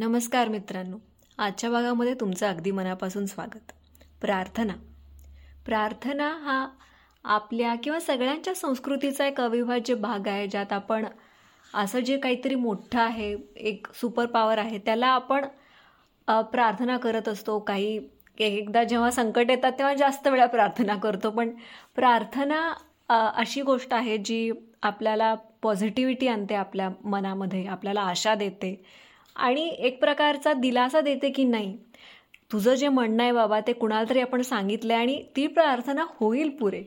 नमस्कार मित्रांनो. आजच्या भागामध्ये तुमचं अगदी मनापासून स्वागत. प्रार्थना. प्रार्थना हा आपल्या किंवा सगळ्यांच्या संस्कृतीचा एक अविभाज्य भाग आहे ज्यात आपण असं जे काहीतरी मोठं आहे एक सुपर पॉवर आहे त्याला आपण प्रार्थना करत असतो. काही एकदा जेव्हा संकट येतात तेव्हा जास्त वेळा प्रार्थना करतो. पण प्रार्थना अशी गोष्ट आहे जी आपल्याला पॉझिटिव्हिटी आणते आपल्या मनामध्ये आपल्याला आशा देते. आणि एक प्रकारचा दिलासा देते की नाही? तुझं जे म्हणणं आहे बाबा ते कुणाला तरी आपण सांगितलंय आणि ती प्रार्थना होईल पुरे.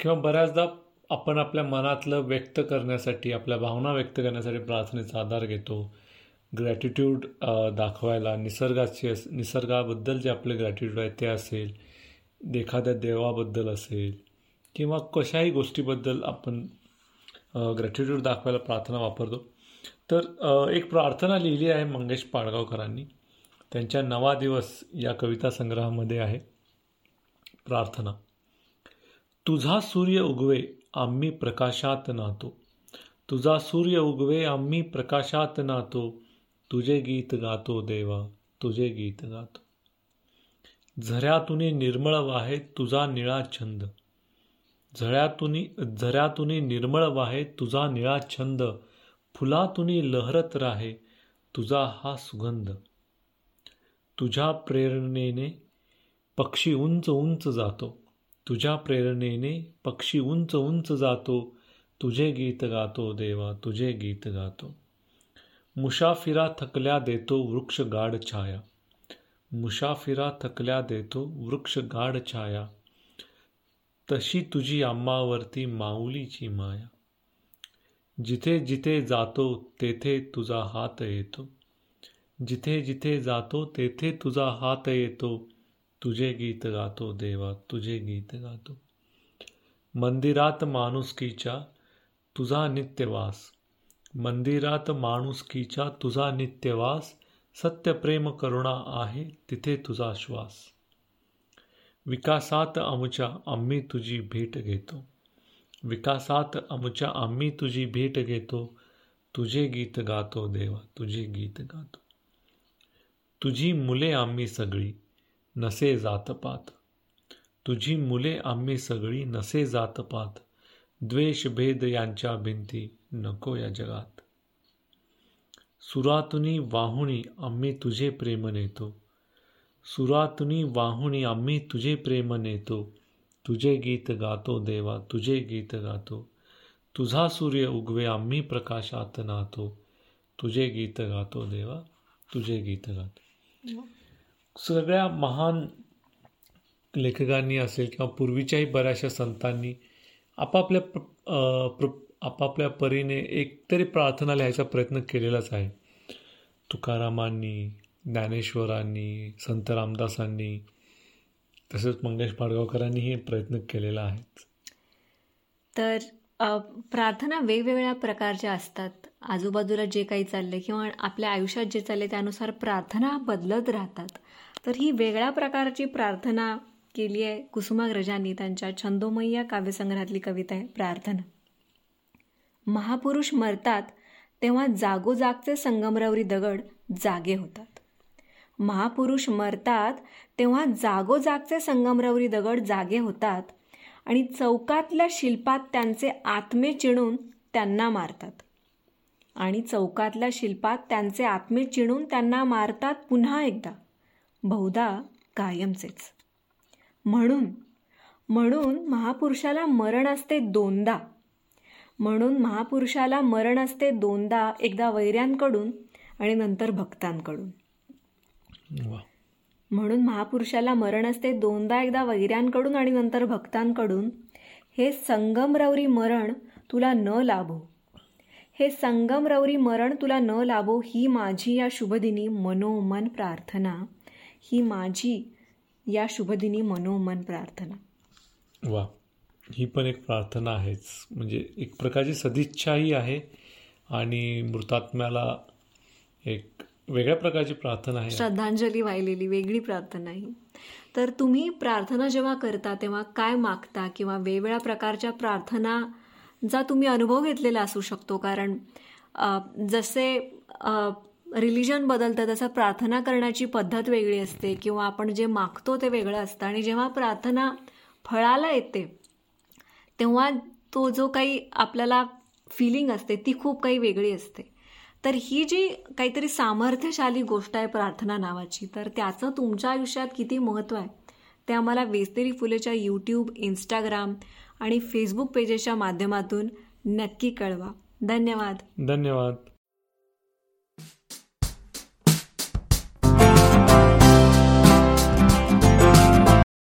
किंवा बऱ्याचदा आपण आपल्या मनातलं व्यक्त करण्यासाठी आपल्या भावना व्यक्त करण्यासाठी प्रार्थनेचा आधार घेतो. ग्रॅटिट्यूड दाखवायला निसर्गाची निसर्गाबद्दल जे आपले ग्रॅटिट्यूड आहे ते असेल एखाद्या देवाबद्दल असेल किंवा कशाही गोष्टीबद्दल आपण ग्रॅटिट्यूड दाखवायला प्रार्थना वापरतो. तर एक प्रार्थना लिहिली आहे मंगेश पाडगावकरांनी. त्यांच्या नवा दिवस या कविता संग्रहामध्ये आहे. प्रार्थना. तुझा सूर्य उगवे आम्ही प्रकाशात नातो तुझा सूर्य उगवे आम्ही प्रकाशात नातो तुझे गीत गातो देवा तुझे गीत गातो. झऱ्यातून निर्मळ वाहे तुझा निळा छंद. झळ्यातून झऱ्यातून निर्मळ वाहे तुझा निळा छंद. फुलातुनी लहरत राहे तुझा हा सुगंध. तुझ्या प्रेरणेने पक्षी उंच उंच जातो. तुझ्या प्रेरणेने पक्षी उंच उंच जातो. तुझे गीत गातो देवा तुझे गीत गातो. मुशाफिरा थकल्या देतो वृक्ष गाढ छाया. मुशाफिरा थकल्या देतो वृक्ष गाढ छाया. तशी तुझी आम्मावरती माऊलीची माया. जिथे जिथे जातो तेथे तुझा हात येतो. जिथे जिथे जातो तेथे तुझा हात येतो. तुझे गीत गातो देवा तुझे गीत गातो. मंदिरात माणुसकीच्या तुझा नित्यवास. मंदिरात माणुसकीच्या तुझा नित्यवास. सत्यप्रेम करुणा आहे तिथे तुझा श्वास. विकासात आमच्या आम्ही तुझी भेट घेतो. विकासात आमच्या आम्ही तुझी भेट घेतो. तुझे गीत गातो देवा तुझे गीत गातो. तुझी मुले आम्ही सगळी नसे जात पात. तुझी मुले आम्ही सगळी नसे जातपात द्वेष भेद यांच्या भिंती नको या जगात. सुरातुनी वाहुणी आम्ही तुझे प्रेम नेतो. सुरातुनी वाहुनी आम्ही तुझे प्रेम नेतो तुझे गीत गातो देवा तुझे गीत गातो. तुझा सूर्य उगवे आम्ही प्रकाशात नातो तुझे गीत गातो देवा तुझे गीत गातो. सगळ्या महान लेखकांनी असेल किंवा पूर्वीच्याही बऱ्याचशा संतांनी आपापल्या प्र आपापल्या परीने एकतरी प्रार्थना लिहायचा प्रयत्न केलेलाच आहे. तुकारामांनी ज्ञानेश्वरांनी संत रामदासांनी तसंच मंगेश पाडगावकरांनी हे प्रयत्न केलेला आहे तर प्रार्थना वेगवेगळ्या प्रकारच्या असतात. आजूबाजूला जे काही चाललंय किंवा आपल्या आयुष्यात जे चालले त्यानुसार प्रार्थना बदलत राहतात. तर ही वेगळ्या प्रकारची प्रार्थना केली आहे कुसुमाग्रजांनी त्यांच्या छंदोमयी या काव्यसंग्रहातली कविता आहे प्रार्थना. महापुरुष मरतात तेव्हा जागोजागचे संगमरवरी दगड जागे होतात. महापुरुष मरतात तेव्हा जागोजागचे संगमरवरी दगड जागे होतात आणि चौकातल्या शिल्पात त्यांचे आत्मे चिणून त्यांना मारतात. आणि चौकातल्या शिल्पात त्यांचे आत्मे चिणून त्यांना मारतात पुन्हा एकदा. बहुधा कायमचेच. म्हणून म्हणून महापुरुषाला मरण असते दोनदा. म्हणून महापुरुषाला मरण असते दोनदा एकदा वैऱ्यांकडून आणि नंतर भक्तांकडून. म्हणून महापुरुषाला मरण असते दोनदा एकदा वैऱ्यांकडून आणि नंतर भक्तांकडून. हे संगमरवरी मरण तुला न लाभो. हे संगमरवरी मरण तुला न लाभो. ही माझी या शुभदिनी मनोमन प्रार्थना. ही माझी या शुभदिनी मनोमन प्रार्थना. वा. ही पण एक प्रार्थना आहेच. म्हणजे एक प्रकारची सदिच्छाही आहे आणि मृतात्म्याला एक वेगळ्या प्रकारची प्रार्थना आहे. श्रद्धांजली वाहिलेली वेगळी प्रार्थना आहे. तर तुम्ही प्रार्थना जेव्हा करता तेव्हा काय मागता किंवा वेगवेगळ्या प्रकारच्या प्रार्थनाचा तुम्ही अनुभव घेतलेला असू शकतो? कारण जसे रिलिजन बदलतं तसं प्रार्थना करण्याची पद्धत वेगळी असते किंवा आपण जे मागतो ते वेगळं असतं. आणि जेव्हा प्रार्थना फळाला येते तेव्हा तो जो काही आपल्याला फिलिंग असते ती खूप काही वेगळी असते. तर ही जी काहीतरी सामर्थ्यशाली गोष्ट आहे प्रार्थना नावाची तर त्याचं तुमच्या आयुष्यात किती महत्त्व आहे? ते आम्हाला वेस्तेरी फुलेच्या यूट्यूब इंस्टाग्राम आणि फेसबुक पेजेसच्या माध्यमातून नक्की कळवा. धन्यवाद. धन्यवाद.